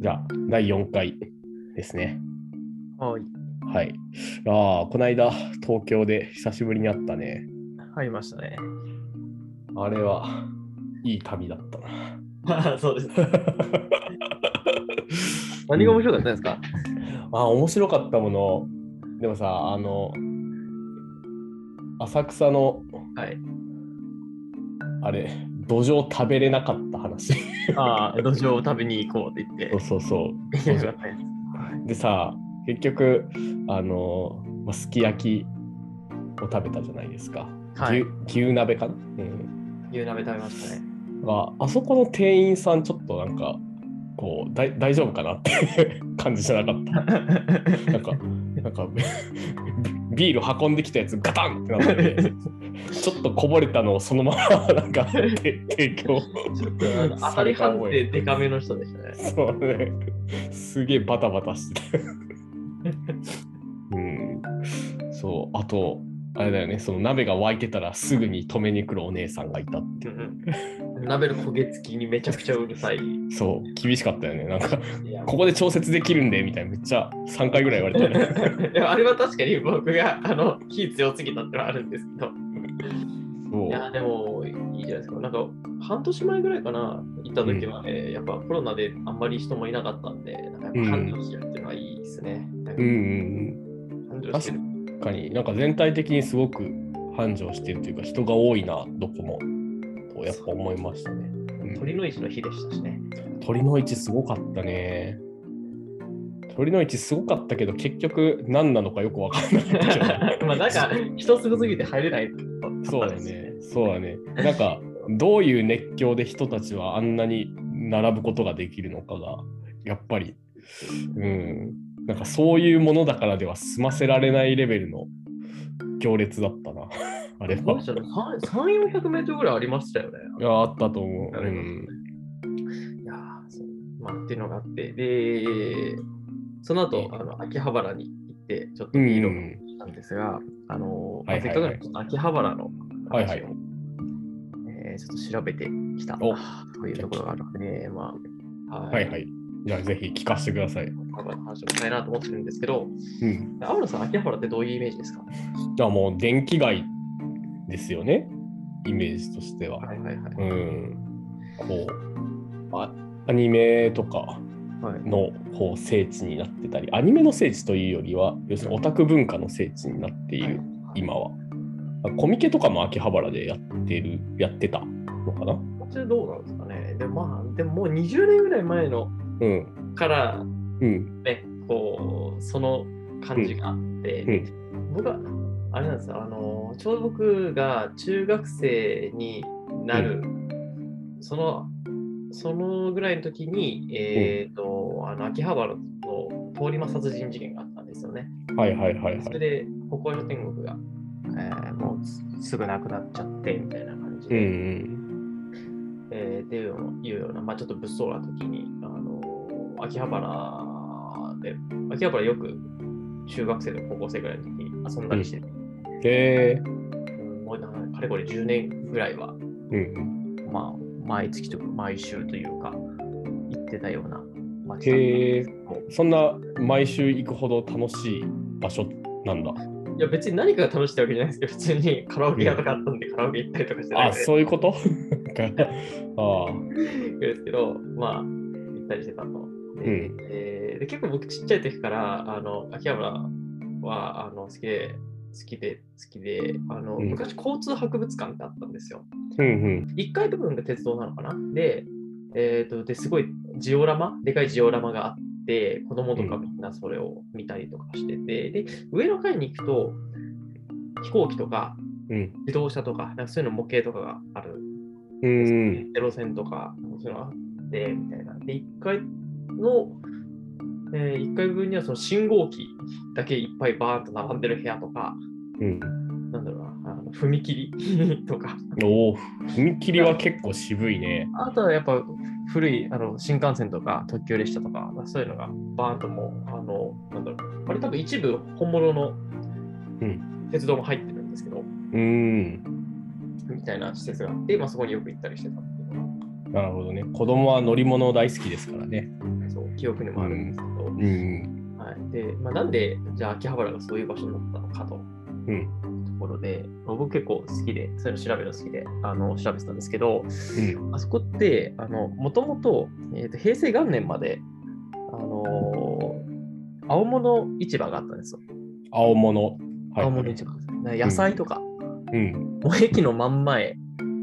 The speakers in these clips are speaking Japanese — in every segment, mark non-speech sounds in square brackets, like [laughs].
じゃあ、第4回ですね。はい。はい。ああ、この間、東京で久しぶりに会ったね。入りましたね。あれは、いい旅だったな。[laughs] そうです。何が面白かったですか、[laughs] ああ、面白かったもの。でもさ、あの、浅草の、はい。あれ、土壌食べれなかった話。ああ、土壌を食べに行こうって言って。そうそうそう。[laughs] でさ、結局、あの、まあ、すき焼きを食べたじゃないですか。はい牛牛鍋かな、うん、牛鍋食べましたね。ああそこの店員さんちょっとなんかこう大丈夫かなってい [laughs] う感じじゃなかった。[laughs] なんかなんかビビール運んできたやつガタンってなって [laughs] ちょっとこぼれたのをそのままなんかて [laughs] 提供。ちょっとあの当たり判定デカめの人でしたね。そうね。すげえバタバタしてた。[laughs] うん、そう。あとあれだよね。その鍋が沸いてたらすぐに止めに来るお姉さんがいたって鍋の焦げ付きにめちゃくちゃうるさい。そう厳しかったよねなんかここで調節できるんでみたいなめっちゃ3回ぐらい言われたよね [laughs] いやあれは確かに僕があの火強すぎたってのはあるんですけど。いや、でもいいじゃないですか。なんか半年前ぐらいかな、行った時は、ねやっぱコロナであんまり人もいなかったんで、なんかやっぱ繁盛してるっていうのはいいですね。うんうん。うん確かになんか全体的にすごく繁盛してるというか人が多いなどこもとやっぱ思いましたね、うん鳥の市の日でしたしね。鳥の位置すごかったね鳥の位置すごかったけど結局何なのかよくわかんない [laughs] まあなんか人すごすぎて入れないそうだね。そうだね。なんか、どういう熱狂で人たちはあんなに並ぶことができるのかが、やっぱり、うん、なんかそういうものだからでは済ませられないレベルの行列だったな。あれは。3、400メートルぐらいありましたよね。いや、あったと思う。うん。いやーそうまあっていうのがあって、で、その後、あの秋葉原に行って、ちょっとうんビールをしたんですが、あの、まあはいはいはいせっかくなのでちょっと秋葉原のはいはいえーちょっと調べてきたおというところがあるので、ね、まあ、はいはい。じゃあぜひ聞かせてください。秋葉原の話をしたいなと思ってるんですけど、うん。青野さん、秋葉原ってどういうイメージですか？じゃあもう電気街ですよね。イメージとしては。はいはいはい。うん。こう、あアニメとかはい、のこう聖地になってたり、アニメの聖地というよりは、要するにオタク文化の聖地になっている、今は。コミケとかも秋葉原でやってる、やってたのかな？こっちどうなんですかね。でもまあ、でももう20年ぐらい前のうん。からうん。ね、こう、その感じがあって、うん。僕は、あれなんですよ、あの、ちょうど僕が中学生になる、その、そのぐらいの時に、えっ、と、あの、秋葉原の通り魔殺人事件があったんですよね。はいはいはいはいそ。れで、歩行者天国が、えーもうすすぐなくなっちゃって、みたいな感じうで、んえーっていうような、まあ、ちょっと物騒な時に、あの秋葉原で、秋葉原よく中学生と高校生ぐらいの時に遊んだりしてて、うん。へえ。うんもうかかれこれ10年ぐらいは、うん。まあ、毎月とか毎週というか、行ってたような街へえそんな毎週行くほど楽しい場所なんだ。いや別に何かが楽しいわけじゃないですけど、普通にカラオケ屋とかあったんで、カラオケ行ったりとかしてたあ、そういうこと？[laughs] ああ。ですけど、まあ、行ったりしてたと。でうんえーで結構僕ちっちゃい時から、あの、秋葉原はあの好きで、好きで、好きで、あの、うん昔交通博物館ってあったんですよ。うんうん。1階部分が鉄道なのかな？で、えーと、ですごいジオラマ、でかいジオラマがあって、子供とかみんなそれを見たりとかしてて、で、上の階に行くと、飛行機とかうん。自動車とか、なんかそういうの模型とかがあるうん。ゼロ線とか、そういうのがあって、みたいな。で、1階の、え1階分にはその信号機だけいっぱいバーンと並んでる部屋とか、うん。なんだろうな、あの踏切 [laughs] とか、おお、踏切は結構渋いね。あとはやっぱ古いあの新幹線とか特急列車とか、そういうのがバーンともう、あの、なんだろう、あれ多分一部本物のうん鉄道も入ってるんですけど、うん。みたいな施設があって、まあ、そこによく行ったりしてたっていうのがなるほどね。子供は乗り物大好きですからね。そう。記憶にもあるんですけど、うんうん。はいでまあ、なんでじゃあ秋葉原がそういう場所になったのかと。うん。ところで、まあ僕結構好きで、そういうの調べるの好きで、あの調べてたんですけど、うん。あそこって、あの、もともと、えーと平成元年まで、あのー青物市場があったんですよ。青物。はい、青物市場ですね。野菜とか、うん。もう駅の真ん前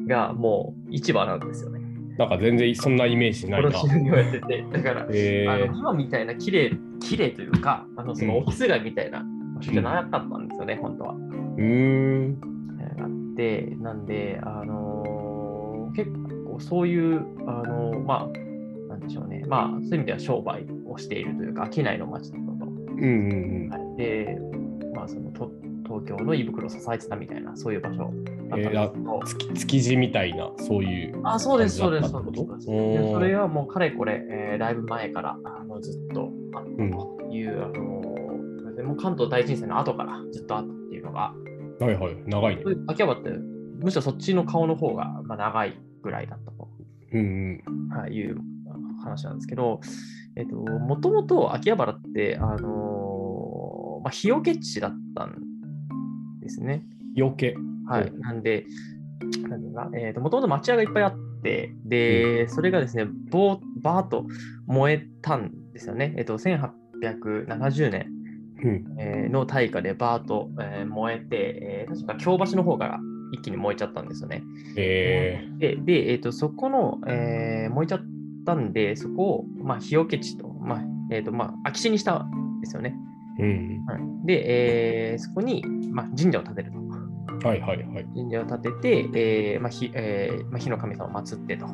がもう市場なんですよね。なんか全然そんなイメージないな。卸売業やってて、だから、えーあの今みたいな綺麗綺麗というか、あのそのオフィス街みたいな場所じゃなかったんですよね、本当は。うーん。えーあって、なんで、あのー結構そういう、あのーまあ、なんでしょうね、まあ、そういう意味では商売をしているというか、商いの街だったと。うんうんはいで、まあ、そのと東京の胃袋を支えてたみたいな、そういう場所だったんですけど、うん。築築地みたいな、そういう。あ、そうです、そうです、そうです。でそれはもうかれこれ、えーだいぶ前からあのずっとあったという、あのーでもう関東大震災の後からずっとあったっていうのが、はいはい。長いね。秋葉原って、むしろそっちの顔の方が、まあ、長いぐらいだったと。うんはい、いう話なんですけど、えっと、もともと秋葉原って、あのーまあ、日よけ地だったんですね。うん。余計。はい。なんで、なんていうか、えっと、もともと町屋がいっぱいあって、で、それがですね、ぼーバーっと燃えたんですよね。えっと、1870年、うん。えーの大火でバーっと、えー燃えて、えー確か京橋の方から一気に燃えちゃったんですよね。えで、でえー、とそこの、えー燃えちゃったんで、そこを、まあ、日よけ地と、まあえーとまあ、空き地にしたんですよね。ー。うん。はい、で、えーそこに、まあ、神社を建てると。はいはいはい。神社を建てて、えーまあ火えーまあ、火の神様を祀ってと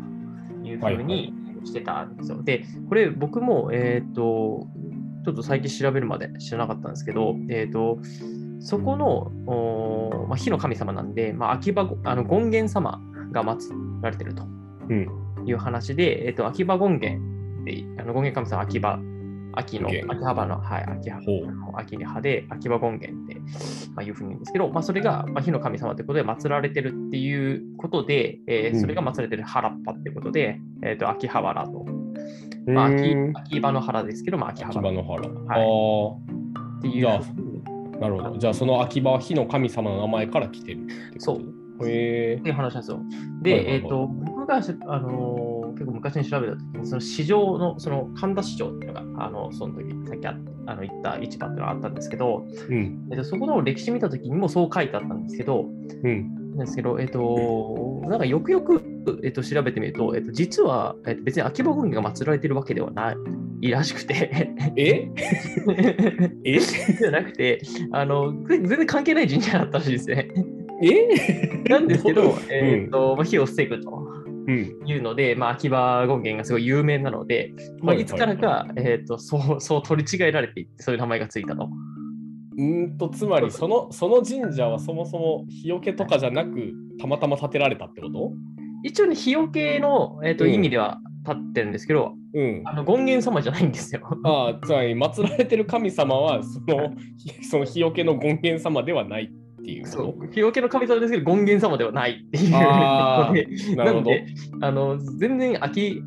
いうふうにしてたんですよ。で、これ僕も、えっ、と、ちょっと最近調べるまで知らなかったんですけど、えっ、と、そこの、まあ、火の神様なんで、まあ、秋葉ごあの権現様が祀られてるとうん。いう話で、えっ、と、秋葉権現で、あの権現神様は秋葉、秋の、源秋葉原の、はい、秋葉ほう。あの秋に派で秋葉権現って、まあ、いうふうに言うんですけど、まあ、それが、まあ、火の神様ということで祀られてるっていうことで、えーうん。それが祀られてる原っぱってことで、えー、と秋葉原と、まあ、秋秋葉の原ですけど、まあ、秋葉秋原葉の原。はい。っていうなるほど。じゃあその秋葉は火の神様の名前から来てるってそう。へえっていう話なんですよ。はいで、えっ、と、僕がし、あのー結構昔に調べたときに、その市場の、その神田市場っていうのが、あの、その時、さっきああの言った市場っていうのがあったんですけど、うん。えっとそこの歴史見たときにもそう書いてあったんですけど、うん。ですけど、えっ、と、なんかよくよく、えっと調べてみると、えっと実は、えっと別に秋葉権現が祀られてるわけではないらしくて、え？[laughs] え？じゃなくて、あの、全然関係ない神社だったらしいですね。え？なんですけど、う？んえっとまあ、火を防ぐとうん。いうので、まあ、秋葉権現がすごい有名なので、まあ、はいいつからか、えっとそう [laughs] そう取り違えられていって、そういう名前がついたと。うーんと、つまりその、その神社はそもそも日よけとかじゃなく、たまたま建てられたってこと？一応ね、日よけの、えっとうん意味では立ってるんですけど、うん。あの権現様じゃないんですよ。ああ、つまり祀られてる神様は、その、ひ [laughs] その日よけの権現様ではないっていうそう、日よけの神様ですけど、権現様ではないっていう [laughs] なるほど。んであの全然秋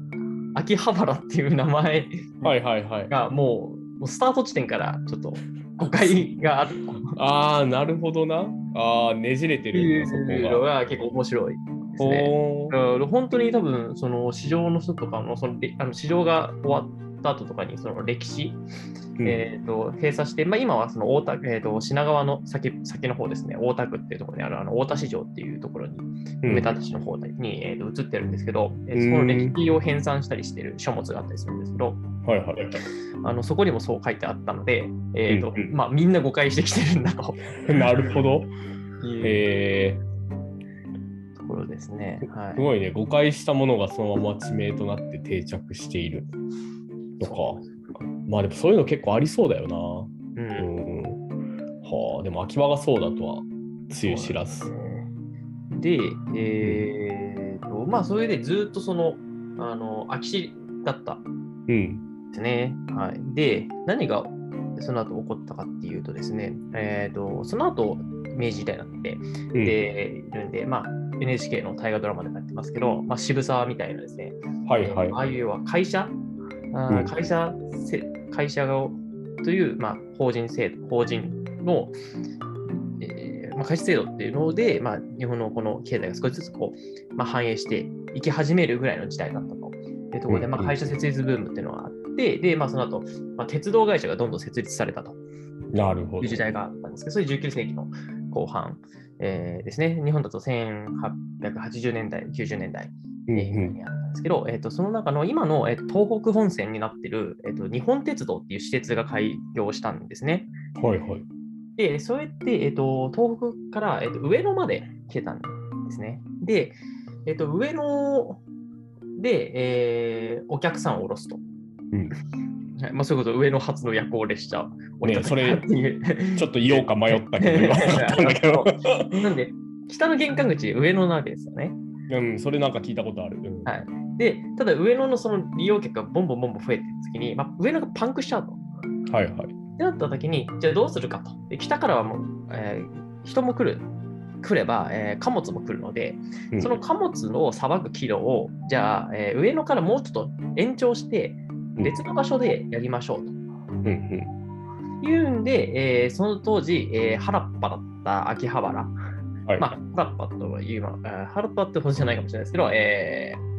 秋葉原っていう名前はいはいはい。がもうもうスタート地点からちょっと誤解があるああ、なるほどな。ああ、ねじれてるそこうのが。が結構面白いですね。本当に多分その市場の人とかのそのれあの市場が終わった後とかにその歴史、うん。えー、と閉鎖して、まあ、今はその大田、えー、と品川の先先の方ですね、大田区っていうところにあるあの大田市場っていうところに、うん。埋め立て市の方に、えー、と移ってるんですけど、えーそこの歴史を編纂したりしてる書物があったりするんですけど、はいはい。あのそこにもそう書いてあったので、えーとうんうん。まあ、みんな誤解してきてるんだと。[laughs] なるほど。[laughs] いうえところですね。はー、すごいね。誤解したものがそのまま地名となって定着しているのか。まあでもそういうの結構ありそうだよい、うな。うんん。はあ、でも秋葉がそうだとは、つゆ知らず。で、えーと、まあ、それでずっとその、あの、空き地だったんうん。ですね。はい。で、何がその後起こったかっていうとですね、えーと、その後、明治時代になって、うん、で、いるんで、まあ、NHK の大河ドラマでもやってますけど、まあ、渋沢みたいなですね、はいはい。ああいう要は会社あうん。会社せ会社がという、まあ、法人制度、法人の、えーまあ、会社制度っていうので、まあ、日本のこの経済が少しずつこう、まあ、反映していき始めるぐらいの時代だったと。いうところで、うん。まあ、会社設立ブームっていうのがあって、で、まあ、その後、まあ、鉄道会社がどんどん設立されたと。なるほど。いう。時代があったんですけど、それ19世紀の後半、えーですね。日本だと1880年代、90年代にあったんですけど、えー、とその中の今の、えーと東北本線になっている、えーと日本鉄道っていう施設が開業したんですね。うんはいはい。で、それって、えー、と東北から、えー、と上野まで来てたんですね。で、えー、と上野で、えーお客さんを降ろすと。うんはいまあ、そういうこと、上野発の夜行列車をねそれちょっと言おうか迷ったけど。[laughs] なんで、北の玄関口、上野なわけですよね。うん、それなんか聞いたことある。うんはいで、ただ上野のその利用客がボンボンボンボン増えてる時に、まあ、上野がパンクしちゃうと。はいはい。ってなった時に、じゃあどうするかと。で北からはもう、えー人も来る。来れば、えー貨物も来るので、うんその貨物をさばく機能を、じゃあ、えー上野からもうちょっと延長して、別の場所でやりましょうと。うんうんいうんで、えーその当時、えー原っぱだった秋葉原、はい。まあ、原っぱとは言う、まあ、原っぱってほどじゃないかもしれないですけど、えー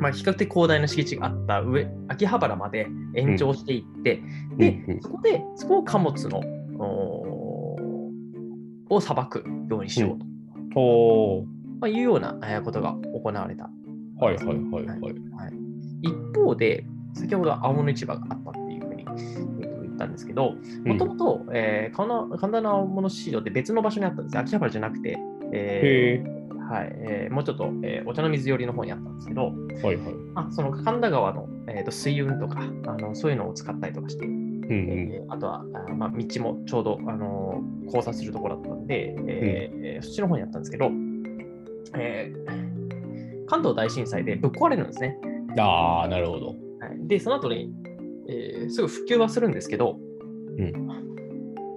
まあ、比較的広大な敷地があった上、秋葉原まで延長していって、でうんうん、そこで、そこを貨物の、をさばくようにしようと、ほまあ、いうようなえーことが行われた。う。はいはいはい。はい。はい。一方で、先ほど青物市場があったっていうふうに、ったんですけど、もともとえー神田の青物市場って別の場所にあったんです。秋葉原じゃなくて、え。ーはいえーもうちょっと、えーお茶の水寄りの方にあったんですけど、はいはい。まあ、その神田川の、えーと水運とかあの、そういうのを使ったりとかして、うんうん。えーあとは、あまあ、道もちょうど、あのー交差するところだったんで、えーえーそっちの方にあったんですけど、えー関東大震災でぶっ壊れるんですね。ああ、なるほど。はい、で、その後に、えーすぐ復旧はするんですけど、うん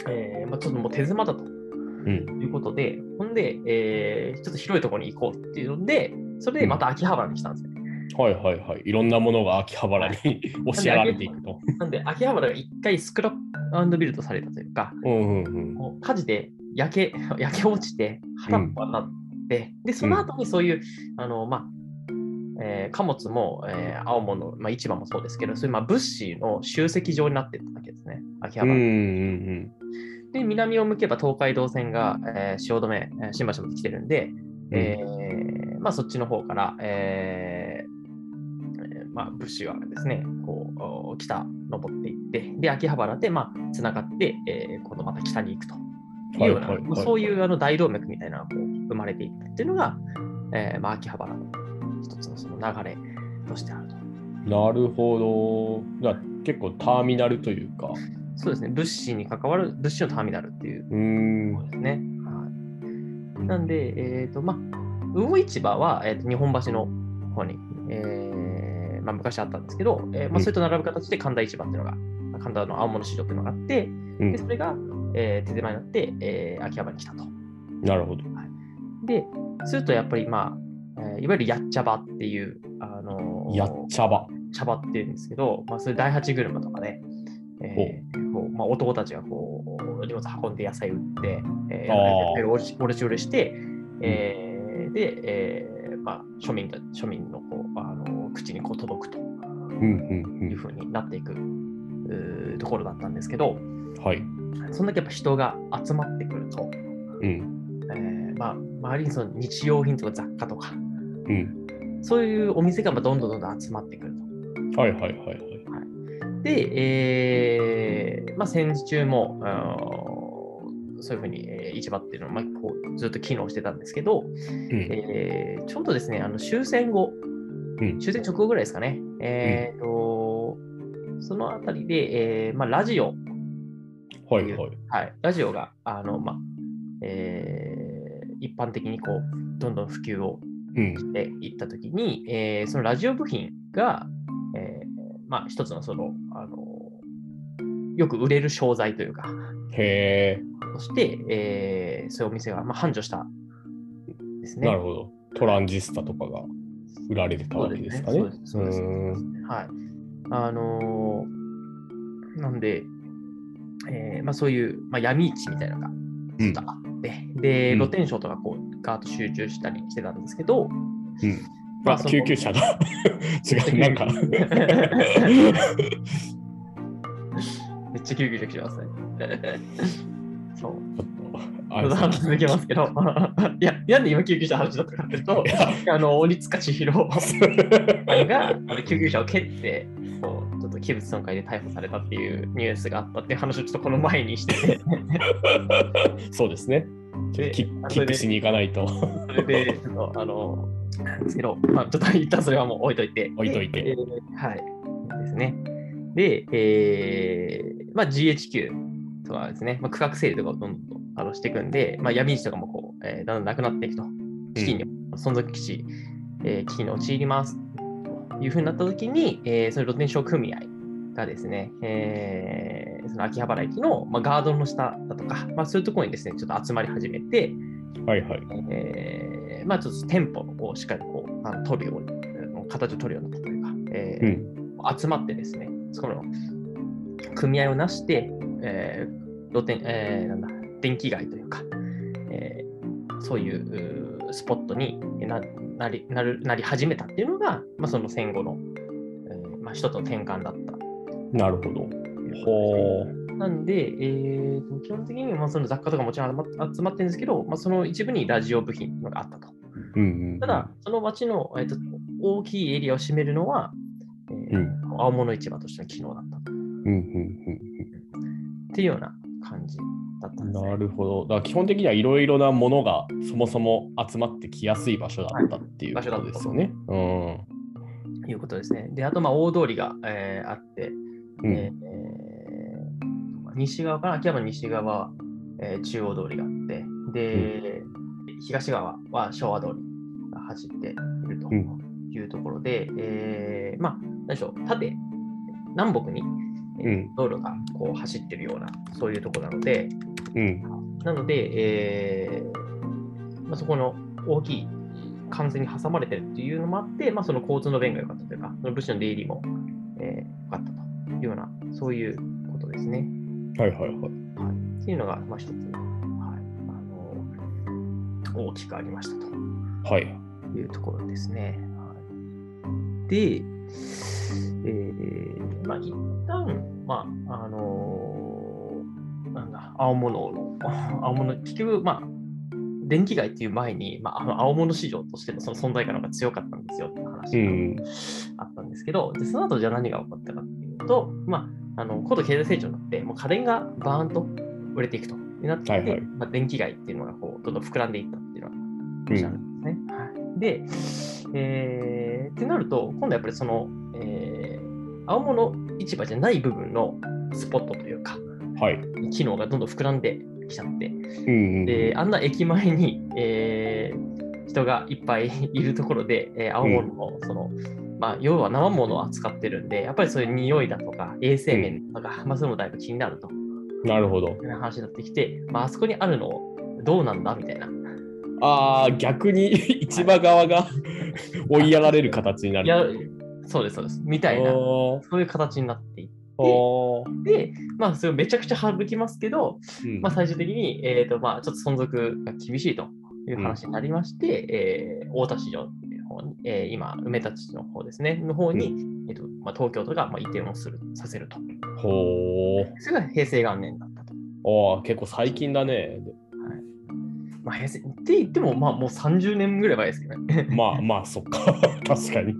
えーまあ、ちょっともう手狭だとうん。いうことで、ほんで、えーちょっと広いところに行こうっていうので、それでまた秋葉原に来たんですね。はいはいはい。いろんなものが秋葉原に押しやられていくと。なんで、秋葉原が一回スクラップビルドされたというか、うんうんうん。もう火事で焼け焼け落ちて腹っぱになって、で、その後にそういう、あの、まあ、えー貨物も、えー青物、まあ、市場もそうですけど、そういうまあ物資の集積場になっていったわけですね、秋葉うんう原。んで、南を向けば東海道線が、えー汐留、えー新橋まで来てるんで、えーまあ、そっちの方から、えーえーまあ、物資がですね、こう、お北、登っていって、で、秋葉原で、まあ、つながって、えー今度また北に行くと。いうような、はい。はいはいまあそういうあの大動脈みたいなのがこう生まれていったっていうのが、えーまあ、秋葉原の一つのその流れとしてあると。うん。なるほど。結構ターミナルというか。そうですね、物資に関わる物資のターミナルっていうですね。はい、なんで、えっ、と、まあ、魚市場は、えーと日本橋の方に、えーまあ、昔あったんですけど、えーまあ、うんそれと並ぶ形で神田市場っていうのが、神田の青物市場っていうのがあって、うんでそれが、えー手狭になって、えー秋葉原に来たと。なるほど。で、するとやっぱり、まあ、えーいわゆるやっちゃ場っていう、あのーやっちゃば。茶場っていうんですけど、まあ、それ第八車とかで、えーこうまあ、男たちがこう荷物運んで野菜売って、えーおろしおろし売りして、えーで、えーまあ、庶民た庶民のこうあの口にこう届くとうんうんいうふうになっていく、ところだったんですけど、うん。はい。そんだけやっぱ人が集まってくると、うん。えーまあ、周りにその日用品とか雑貨とか、うん。そういうお店がまあどんどんどんどん集まってくると。はいはいはいはい。で、えーまあ、戦時中も、あのそういうふうに、えー市場っていうのは、まあ、こうずっと機能してたんですけど、うん。えーちょうどですね、あの終戦後、うん終戦直後ぐらいですかね、えーとそのあたりで、えーまあ、ラジオ、はいはい。はい、ラジオが、あのまあえー一般的にこうどんどん普及をうん。していったときに、えーそのラジオ部品が、えーまあ、一つのその、あのよく売れる商材というか、へえ。そして、えーそういうお店が、まあ、繁盛したんですね。なるほど。トランジスタとかが売られてたわけですかね。そうですそうですそうですうーんはい。あのーなんで、えーまあ、そういう、まあ、闇市みたいなのがちょっって、で、うん露天商とかこうガーッと集中したりしてたんですけど、うん。あ、まあ救急車が [laughs] 違う、なんか。[laughs] めっちゃ救急車来てますね。[laughs] そう。話続けますけど、[laughs] いや、なんで今救急車の話だったかっていうとあの、鬼塚千尋 [laughs] さんが救急車を蹴って、そうちょっと器物損壊で逮捕されたっていうニュースがあったっていう話をちょっとこの前にしてて、そうですね。ちょっとキでックしに行かないと。それで、ちょっとあの、なんですけど、まあ、ちょっと一旦それはもう置いといて。置いといてでえーはい。ですね。で、えーまあ、GHQ とかですね、まあ、区画整理とかをどんどんあのしていくんで、まあ、闇市とかもこう、えーだんだんなくなっていくと。危機に、存続危機、えー危機に陥りますというふうになったときに、えーその露天商組合がですね、えーその秋葉原駅の、まあ、ガードの下だとか、まあ、そういうところにですね、ちょっと集まり始めて、はいはい。えーまあちょっと店舗をしっかりこうあの取るように、形を取るようになったというか、えー集まってですね、その組合をなして、えー露店、えーなんだ、電気街というか、えーそういうスポットにななりなるなり始めたっていうのが、まあ、その戦後の、えーまあ、一つの転換だったなるほど。ほう。なんで、えーと基本的にはまあその雑貨とかもちろん集まってるんですけど、まあ、その一部にラジオ部品があったと。うんうん。ただ、その町の、えーと大きいエリアを占めるのは、えーうん青物市場としての機能だったと。うんうんっていうような感じだったうんん。です、ね。なるほど。だから基本的にはいろいろなものがそもそも集まってきやすい場所だったっていうことですよね。うん。いうことですね。で、あと、まあ、大通りが、えーあって、うんえー西側から、秋葉原西側は、えー中央通りがあって、で、東側は昭和通りが走っているとうんいうところで、えーまあ、何でしょう、縦、南北に、えーうん道路がこう走ってるような、そういうところなので、うん。なので、えーまあ、そこの大きい完全に挟まれてるっていうのもあって、まあ、その交通の便が良かったというか、その物資の出入りも良、えー、かったというような、そういうことですね。はいはいはい。はい、っていうのが、まあ、一つ、はいあの、大きくありましたとはい。いうところですね。はい、で、えーまあ、一旦、まあ、あのなんだ、青物の、[laughs] 青物、結局、まあ、電気街っていう前に、まあ、あの青物市場としてのその存在感が強かったんですよっていうう話ん。があったんですけど、でその後じゃあ何が起こったかっていうと、まあ、あの高度経済成長になって、もう家電がバーンと売れていくと。なって、はいはいまあ、電気街っていうのがこうどんどん膨らんでいったっていうのがあるんですね。はい、で、えーってなると、今度はやっぱりその、えー青物市場じゃない部分のスポットというか、はい。機能がどんどん膨らんできちゃって、うんうん。で、あんな駅前に、えー人がいっぱいいるところで、えー青物の、その、まあ、要は生物を扱ってるんで、やっぱりそういう匂いだとか、衛生面とか、まあ、そういうのもだいぶ気になるとなるほど。いう話になってきて、まあ、あそこにあるのどうなんだみたいな。ああ、逆に [laughs] 市場側が追いやられる形になる。いや、そうです、そうです。みたいな、そういう形になっていって、で、まあ、それをめちゃくちゃ省きますけど、うんまあ、最終的に、えーとまあ、ちょっと存続が厳しいという話になりまして、えー大田市場の方に、えー今、梅田市の方ですね、の方に、えーとまあ、東京都がまあ移転をするさせると。ほう。それが平成元年だったと。おー結構最近だね。まあ、平成って言っても、まあ、もう30年ぐらい前ですけどね。まあまあ、そっか。[laughs] 確かに。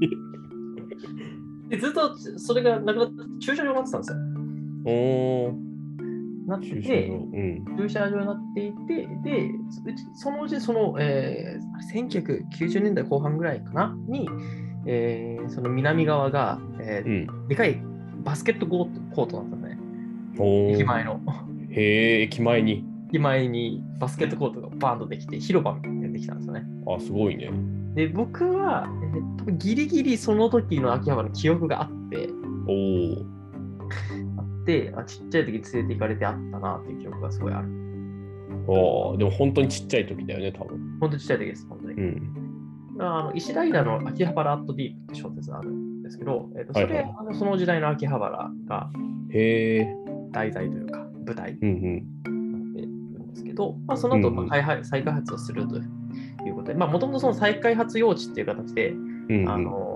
でずっとそれがなくなって、駐車場になってたんですよ。おーなって駐車うん。駐車場になっていて、で、うちそのうちその、えー、1990年代後半ぐらいかなに、えーその南側が、えうん。ーでかいバスケットコートだったんだね。駅前の。へえ、駅前に。駅前にバスケットコートがバーンとできて、広場みたいにできたんですよね。あ、すごいね。で、僕は、えー多分ギリギリその時の秋葉原の記憶があって、おお。あってあちっちゃい時に連れて行かれてあったなっていう記憶がすごいある。おーでも本当にちっちゃい時だよね、多分。本当にちっちゃい時です、本当に。うん。あの石平の秋葉原アットディープって小説があるんですけど、えー、とそれ、はいはいあのその時代の秋葉原がへえ。題材というか舞台うんになっているんですけど、まあ、その後、まあ再開発をするということで、もともとその再開発用地っていう形で、うん。うんあの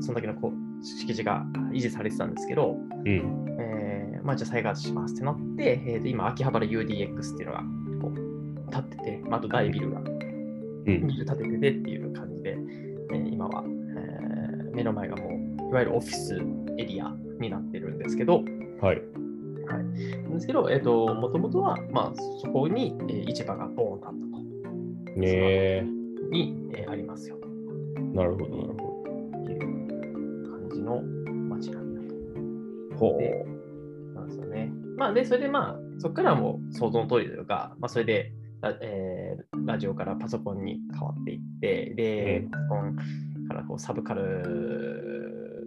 その時のこう敷地が維持されてたんですけど、うん。えーまあ、じゃあ再開発しますってなって、えーと今、秋葉原 UDX っていうのがこう立ってて、まあ、あと大ビルがうん。ビル建てててっていう感じで、えー今は、えー目の前がもういわゆるオフィスエリアになってるんですけど、はい。なんですけど、えっ、と、もともとは、まあ、そこに、えー市場がボーンとあったと。ねえ。に、えーありますよなるほど、なるほという感じの街並みだと。ど。ほでなんですよね。まあ、で、それでまあ、そこからはもう想像の通りというか、まあ、それで、ラ,、えーラジオからパソコンに変わっていって、で、うんパソコンからこうサブカル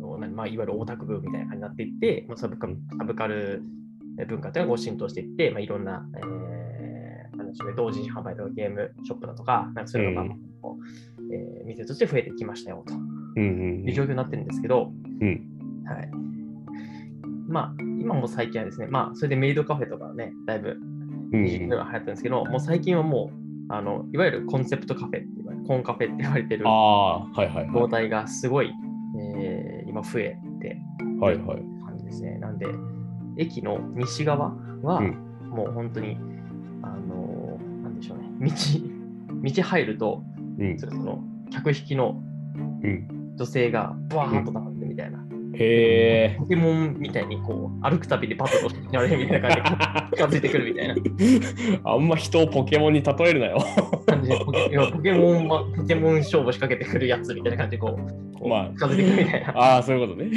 の、何まあ、いわゆるオタク部みたいな感じになっていって、まあ、サブカルサブカル文化というのが浸透していって、まあ、いろんな、えー、なんでしょうね同時販売とかゲームショップだとか、なんかそういうのが、うんえー店として増えてきましたよとう。うんいう状況になってるんですけど、うん。はい。まあ、今も最近はですね、まあ、それでメイドカフェとかね、だいぶうん。二十が流行ってるんですけど、もう最近はもう、あの、いわゆるコンセプトカフェって言われる、コンカフェって言われてるああ、はいはいは状態がすごい、えー今増えてい。はいはい。感じですね。なんで、駅の西側は、うんもう本当に、あ道、道入ると、うん。その客引きのうん。女性がバーンと並んでみたいな。へえ。ポケモンみたいにこう歩くたびにバトルをしてやれみたいな感じで [laughs] 近づいてくるみたいなあんま人をポケモンに例えるなよ。ポケいやポケモンはポケモン勝負仕掛けてくるやつみたいな感じでこうこうまあ近づいてくるみたいなああ、そういうことね。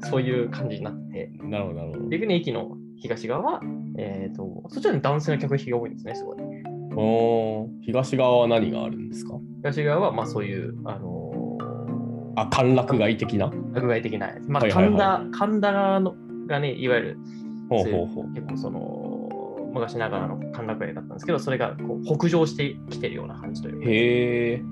そういう感じになっててなるほど、なるほど。逆に駅の東側は、えー、とそちらに男性の客引きが多いんですねすごい。おー。東側は何があるんですか？東側はまあそういうあのあ、歓楽街的な？ー、具合的なやつ。まあ神田神田のがねいわゆるほうほうほう。結構その昔ながらの歓楽街だったんですけどそれがこう北上してきてるような感じというか。へえ。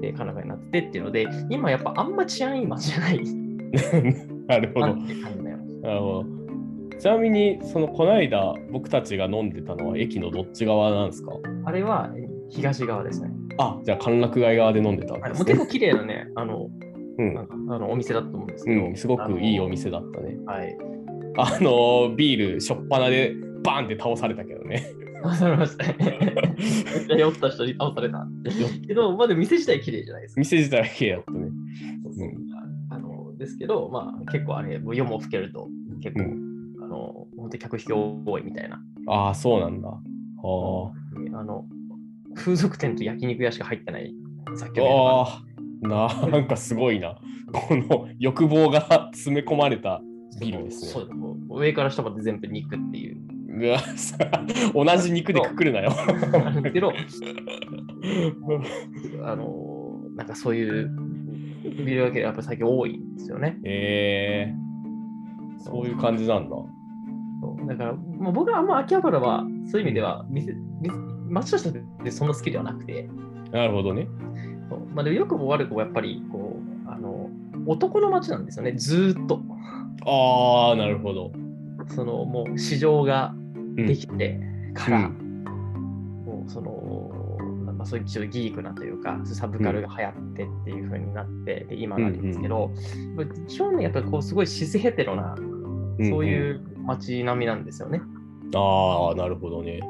で神奈川になってっていうので、今やっぱあんま治安いい街じゃない。[laughs] なるほど。なるほど。ちなみに、その、この間、僕たちが飲んでたのは駅のどっち側なんですか？あれは東側ですね。あ、じゃあ、歓楽街側で飲んでたわけですねはいもう結。構綺麗なね、あの、うんあのお店だったと思うんですけど、うん、すごくいいおあ店だったね。の。はい。あの、ビール、しょっぱなでバーンって倒されたけどね。倒されましたね。めっちゃ酔った人に倒された。けど、まだ店自体綺麗じゃないですか。店自体は綺麗だったね。そうそうあのですけど、まあ結構あれ、夜も更けると結構、うあの、本当に客引き多いみたいな。ああ、そうなんだ。ああの、風俗店と焼肉屋しか入ってない雑居あ。ああ、ななんかすごいな。この欲望が詰め込まれたビルですね。そうもう上から下まで全部肉っていう。うわさ同じ肉でくくるなよ。[laughs] けど、あのなんかそういうビルだけやっぱり最近多いんですよね。えー、そういう感じなんだ。だから、もう僕はあんま秋葉原はそういう意味では店、店街としてそんな好きではなくて、なるほどね。まあ、でも良くも悪くもやっぱりこうあの男の街なんですよね、ずーっと。ああ、なるほど。そのもう市場がうんできてから、うもうその、まあ、そういうちょっとギークなというか、サブカルが流行ってっていう風になって、で今なんですけど、基本ね、やっぱりこうすごいシスヘテロな、そうい。う街並みなんですよね。ああ、なるほどね。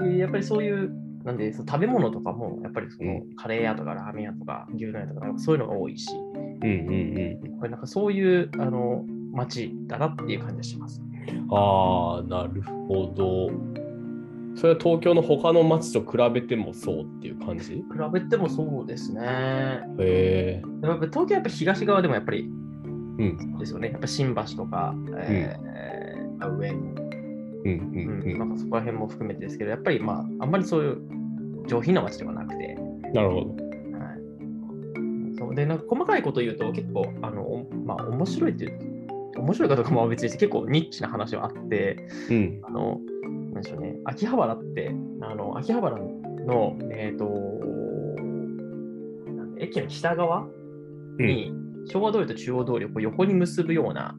でやっぱりそういう、なんでその食べ物とかも、やっぱりそのうカレー屋とかラーメン屋とか牛丼屋とか、そういうのが多いし、うんうんこれなんかそういうあの街だなっていう感じがします。うん。ああ、なるほど。それは東京の他の街と比べてもそうっていう感じ？比べてもそうですね。へえ。東京はやっぱ東側でもやっぱりうん。ですよね。やっぱ新橋とか、えーまあ上野、うんうんうん。なんかそこら辺も含めてですけど、やっぱりまあ、あんまりそういう上品な街ではなくて、なるほど。はい、そうでなんか細かいこと言うと結構、あのおまあ、面白いっていう、面白いかどうかも別にして結構ニッチな話はあって、うん。あの、なんでしょうね、秋葉原って、あの秋葉原の、えっ、と、駅の北側に、昭和通りと中央通りを横に結ぶような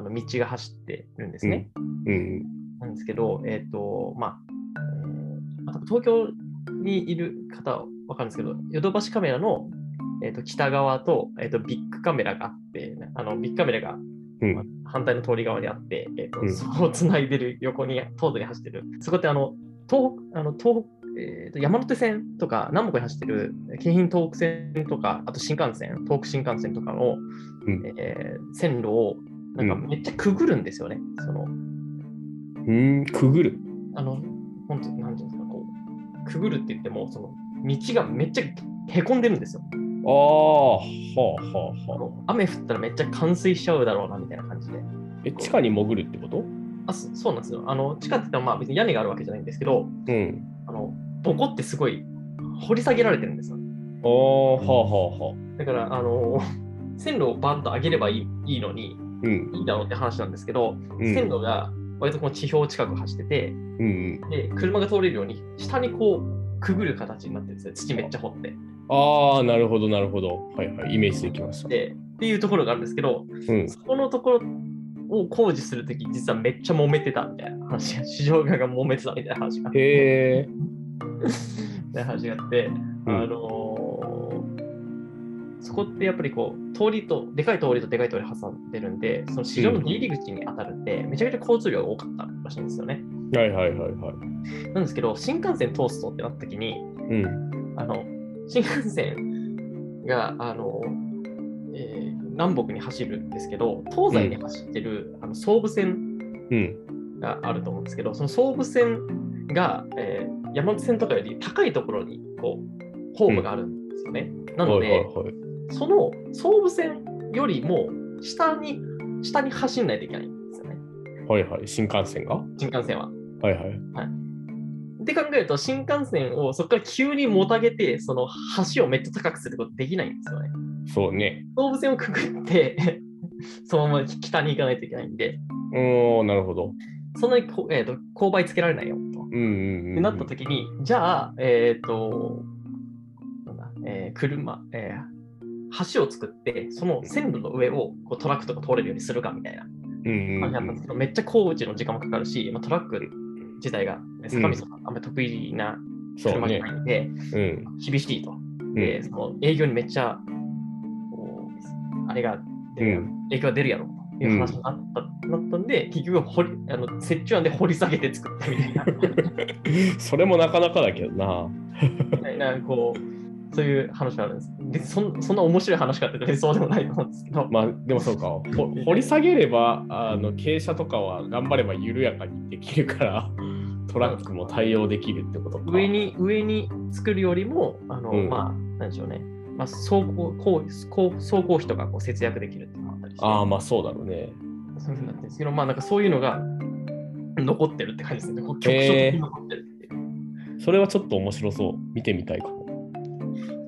あの道が走ってるんですね。うん。なんですけど、えっ、と、まあ、えー東京にいる方は分かるんですけど、ヨドバシカメラの、えー、と北側と,、えー、とビッグカメラがあって、あのビッグカメラがうん。まあ反対の通り側にあって、えーとうんそこをつないでる横に東西に走ってる、そこってあの東北あの東北、えーと山手線とか南北に走ってる京浜東北線とか、あと新幹線、東北新幹線とかの、うんえー線路をなんかめっちゃくぐるんですよね。そのうん、くぐる。あの、本当なんていうんですか、こう、くぐるって言っても、その道がめっちゃへこんでるんですよ。ああ、はあはあはあ。雨降ったらめっちゃ冠水しちゃうだろうなみたいな感じで。え、地下に潜るってこと？あそそうなんですよ。あの地下って言ったらまあ別に屋根があるわけじゃないんですけど、うん。あのボコってすごい掘り下げられてるんですよ。ああ、はあはあはあ。だから、あの、線路をバンと上げればいいいいのに、うん。いいだろうって話なんですけど、うん線路が割とこの地表近く走ってて、うん。で、車が通れるように下にこうくぐる形になってるんですよ。土めっちゃ掘って。ああ、なるほど、なるほど。はいはい。イメージできました。で、っていうところがあるんですけど、うん。そこのところを工事するとき、実はめっちゃ揉めてたみたいな話が、市場側が揉めてたみたいな話が、へえ。[laughs] 話があって、うんあのーそこってやっぱりこう、通りと、でかい通りとでかい通り挟んでるんで、その市場の出入り口に当たるんで、めちゃくちゃ交通量が多かったらしいんですよね。はいはいはいはい。なんですけど、新幹線通すとってなったときに、うん。あの、新幹線が、あの、えー南北に走るんですけど、東西に走ってる、あの総武線うん。があると思うんですけど、その総武線が、えー山手線とかより高いところにこうホームがあるんですよね。なので、はいはいはい。その総武線よりも下に下に走んないといけないんですよね、はいはい。新幹線が？新幹線は。はいはい。って考えると、新幹線をそこから急にもたげて、その橋をめっちゃ高くすることできないんですよね。そうね。総武線をくぐって、[laughs] そのまま北に行かないといけないんで、うーん、なるほど。そんなにこ、えー、と勾配つけられないよと。うんうんなった時に、じゃあ、えっ、と、なんだ、えー車、えー橋を作って、その線路の上をこうトラックとか通れるようにするかみたいな感じだったんですけど、めっちゃ工事の時間もかかるし、まあ、トラック自体が、ね坂道とかあんまり得意な車じゃねな。いんで、うん。厳しいと。うんで、その営業にめっちゃ、こうあれが出るうん影響が出るやろという話になった,、なったんで、結局掘りあの折衷案で掘り下げて作ったみたいな。[laughs] それもなかなかだけどな。[laughs] みたいな、こう、そういう話があるんです。でそんそんな面白い話かってそうでもないと思うんですけど、まあでもそうか。ほ掘り下げれば、あの傾斜とかは頑張れば緩やかにできるから、トラックも対応できるってことか。上に上に作るよりも、あの、うんまあ、なんでしょうね、まあ、走行こうこう走行費とかこう節約できるっていうのがあったりして、ああ、まあそうだろうね。そういうふうになってるんですけど、まあなんかそういうのが残ってるって感じですね。局所的に残ってるっていう。それはちょっと面白そう。見てみたいかも。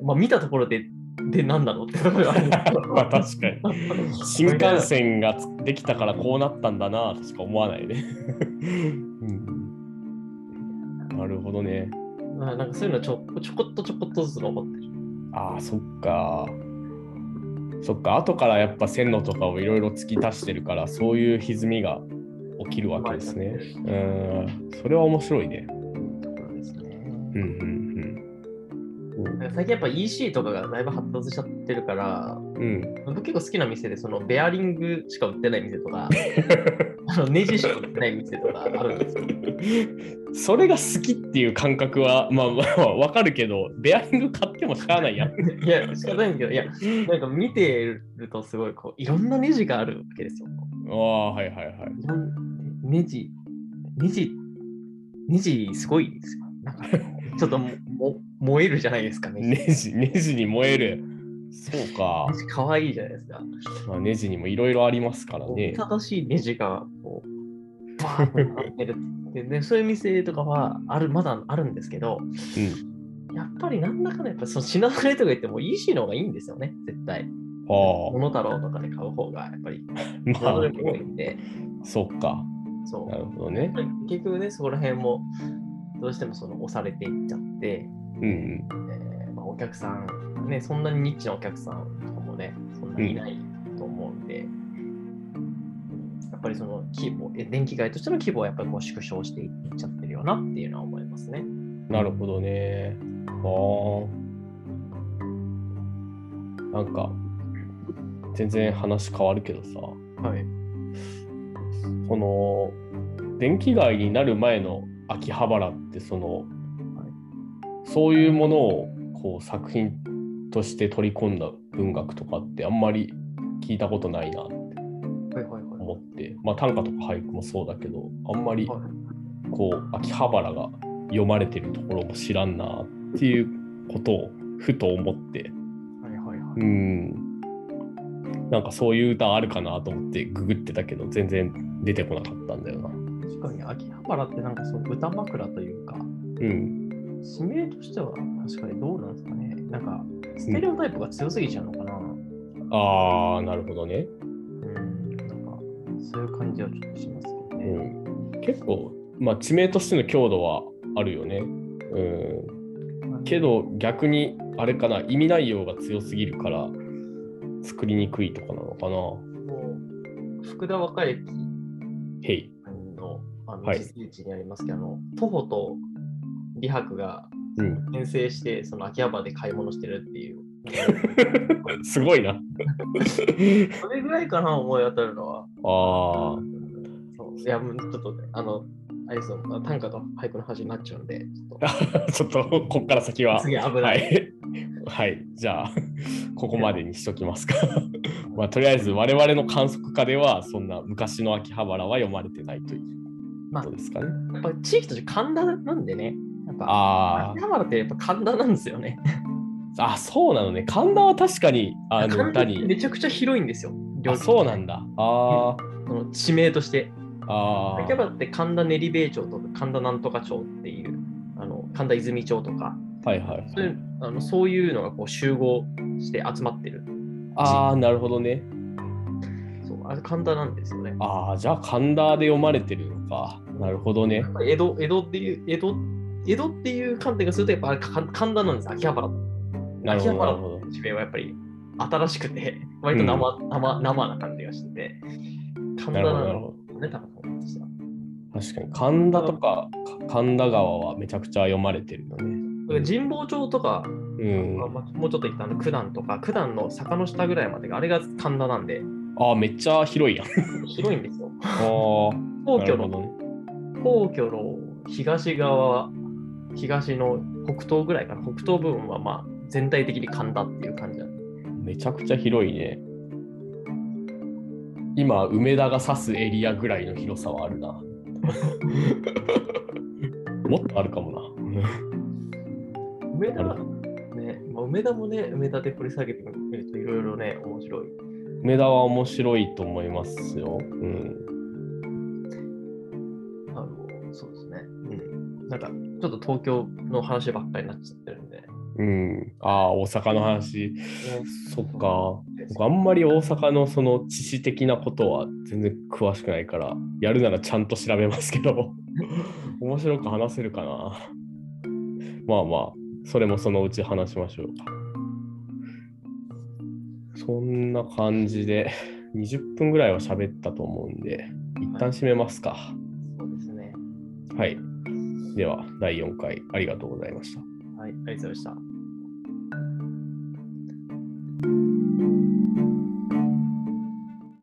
まあ見たところで、で、なんだろうってところがあるんですけどまあ確かに。新幹線ができたからこうなったんだなとしか思わないね。[laughs] うん、なるほどね。まあなんかそういうのちょちょこっとちょこっとずつ残ってる。ああ、そっか。そっか、後からやっぱ線路とかをいろいろ突き足してるから、そういう歪みが起きるわけですね。うん、それは面白いね。ですね。うんうん最近やっぱ EC とかがだいぶ発達しちゃってるから、うん。うん。僕結構好きな店でそのベアリングしか売ってない店とか、[laughs] あのネジしか売ってない店とかあるんですよ。それが好きっていう感覚は、まあまあわかるけど、ベアリング買ってもしゃあないやん。[laughs] いや、仕方ないんだけど、いや、なんか見てるとすごいこう、いろんなネジがあるわけですよ。ああ、はいはいはい。ネジ、ネジ、ネジすごいですよ。なんか、ちょっともも燃えるじゃないですかね。ネジ、ネジに燃える。そうかかわいいじゃないですか。まあ、ネジにもいろいろありますからね。正しいネジがこう、バーッとなってるでで。そういう店とかはある、まだあるんですけど、うん。やっぱりなんだかんだやっぱその品慣れとか言っても EC の方がいいんですよね、絶対。はモノタロウとかで買う方がやっぱりま慣れが多いんで、あ、そっか。そうな。るほどね。結局ね、そこら辺もどうしてもその押されていっちゃって、うんうん。えーまあ、お客さんね、そんなにニッチなお客さんとかもね、そんなにいないと思うんで、やっぱりその規模、え電気街としての規模はやっぱりこう縮小していっちゃってるよなっていうのは思いますね。なるほどね。ああ。なんか、全然話変わるけどさ、はい。その、電気街になる前の秋葉原って、その、そういうものをこう作品として取り込んだ文学とかってあんまり聞いたことないなってはいはいはい。思って、まあ短歌とか俳句もそうだけど、あんまりはいこう秋葉原が読まれてるところも知らんなっていうことをふと思って。はいはいはい。うん。なんかそういう歌あるかなと思ってググってたけど全然出てこなかったんだよな。確かに秋葉原ってなんかそう歌枕というか、うん地名としては確かにどうなんですかね。なんか、ステレオタイプが強すぎちゃうのかな。ああなるほどね。うん、なんか、そういう感じはちょっとしますけどうね。ん。結構まあ地名としての強度はあるよね。うん。けど逆にあれかな意味内容が強すぎるから作りにくいとかなのかな。もう、福田若駅へい。のあのはい。実生地にありますけど、あの徒歩と李白がうん転生して、その秋葉原で買い物してるっていう。[laughs] すごいなそれぐらいかな、思い当たるのは。ああそういや、もうちょっとね、あの、あれですよ短歌と俳句の話になっちゃうんで、ちょっ [laughs] ちょっとこっから先はと次危はない。い。[laughs] はい。じゃあ、ここまでにしときますか。まあ、とりあえず、我々の観測家では、そんな昔の秋葉原は読まれてないというまあことですかね。やっぱ地域として神田なんでね、ぱあ秋葉原ってやっぱ神田なんですよね。あ、あ、そうなのね。神田は確かに、あの。めちゃくちゃ広いんですよ。あ、そうなんだ。あその地名として。あ、あ秋葉原って神田練馬町とか神田なんとか町っていう、あの神田泉町とか、あ、はいはいそういうあのそういうのがこう集合して集まってる。ああ、なるほどね。そうあれ神田なんですよね。ああ、じゃあ神田で読まれてるのか。なるほどね江戸江戸っていう、江戸江戸っていう観点がすると、やっぱ神田なんです、秋葉原。秋葉原。の地名はやっぱり新しくて、[laughs] 割と生,、生生な感じがしてて、神田なのね、多分。確かに、神田とかか神田川はめちゃくちゃ読まれてるよね。神保町とか、うん。まあもうちょっと行ったあの九段とか、九段の坂の下ぐらいまでが、あれが神田なんで、ああ、めっちゃ広いやん。[laughs] 広いんですよ。ああ、[laughs] 皇居の、ね。皇居の東側、東の北東ぐらいかな、北東部分はまあ全体的に神田っていう感じなんで。めちゃくちゃ広いね。今、梅田が指すエリアぐらいの広さはあるな。[laughs] もっとあるかもな。梅田なね、まあ、梅田もね、梅田で掘り下げてみるといろいろね、面白い。梅田は面白いと思いますよ。うん。あの、そうですね。うん。なんか、ちょっと東京の話ばっかりになっちゃってるんで。うん。ああ、大阪の話。ねそっか。僕あんまり大阪のその知識的なことは全然詳しくないから、やるならちゃんと調べますけど、[laughs] 面白く話せるかな。まあまあ、それもそのうち話しましょうか。そんな感じで、20分ぐらいは喋ったと思うんで、一旦締めますか。そうですね。はい。では、第4回ありがとうございました。はい、ありがとうございました。